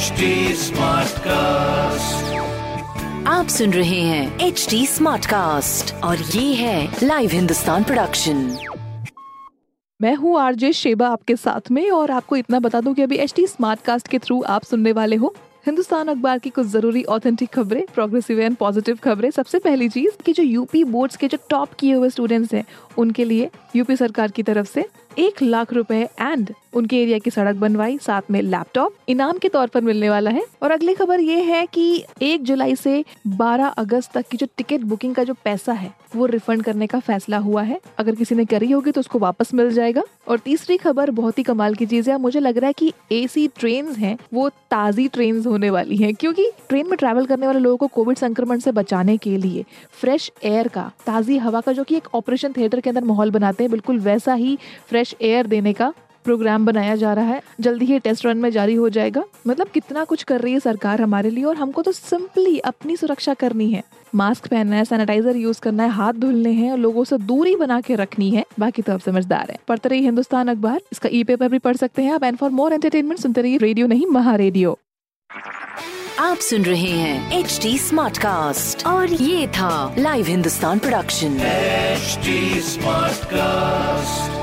HD Smartcast. आप सुन रहे हैं एच डी स्मार्ट कास्ट और ये है लाइव हिंदुस्तान प्रोडक्शन मैं हूँ आरजे शेबा आपके साथ में और आपको इतना बता दूँ कि अभी एच टी स्मार्ट कास्ट के थ्रू आप सुनने वाले हो। हिंदुस्तान अखबार की कुछ ज़रूरी ऑथेंटिक खबरें प्रोग्रेसिव एंड पॉजिटिव खबरें। सबसे पहली चीज़ कि जो यूपी बोर्ड्स के जो टॉप किए हुए स्टूडेंट्स हैं उनके लिए यूपी सरकार की तरफ़ से एक लाख रुपए एंड उनके एरिया की सड़क बनवाई, साथ में लैपटॉप इनाम के तौर पर मिलने वाला है। और अगली खबर ये है कि एक जुलाई से 12 अगस्त तक की जो टिकट बुकिंग का जो पैसा है, वो रिफंड करने का फैसला हुआ है। अगर किसी ने करी होगी तो उसको वापस मिल जाएगा। और तीसरी खबर बहुत ही कमाल की चीज़ है। मुझे लग रहा है कि एसी ट्रेन हैं, वो ताजी ट्रेन होने वाली है, क्योंकि ट्रेन में ट्रेवल करने वाले लोगों को कोविड संक्रमण से बचाने के लिए फ्रेश एयर का, ताजी हवा का, जो की एक ऑपरेशन थिएटर के अंदर माहौल बनाते हैं, बिल्कुल वैसा ही फ्रेश एयर देने का प्रोग्राम बनाया जा रहा है। जल्दी ही टेस्ट रन में जारी हो जाएगा। मतलब कितना कुछ कर रही है सरकार हमारे लिए और हमको तो सिंपली अपनी सुरक्षा करनी है। मास्क पहनना है सैनिटाइजर यूज़ करना है हाथ धुलने हैं और लोगों से दूरी बना के रखनी है। बाकी तो आप समझदार हैं। पढ़ते रहिए हिंदुस्तान अखबार। इसका ई पेपर भी पढ़ सकते हैं आप। एंड फॉर मोर एंटरटेनमेंट सुनते रहिए रेडियो नहीं महा रेडियो आप सुन रहे हैं एच डी स्मार्ट कास्ट और ये था live Hindustan production HD Smartcast.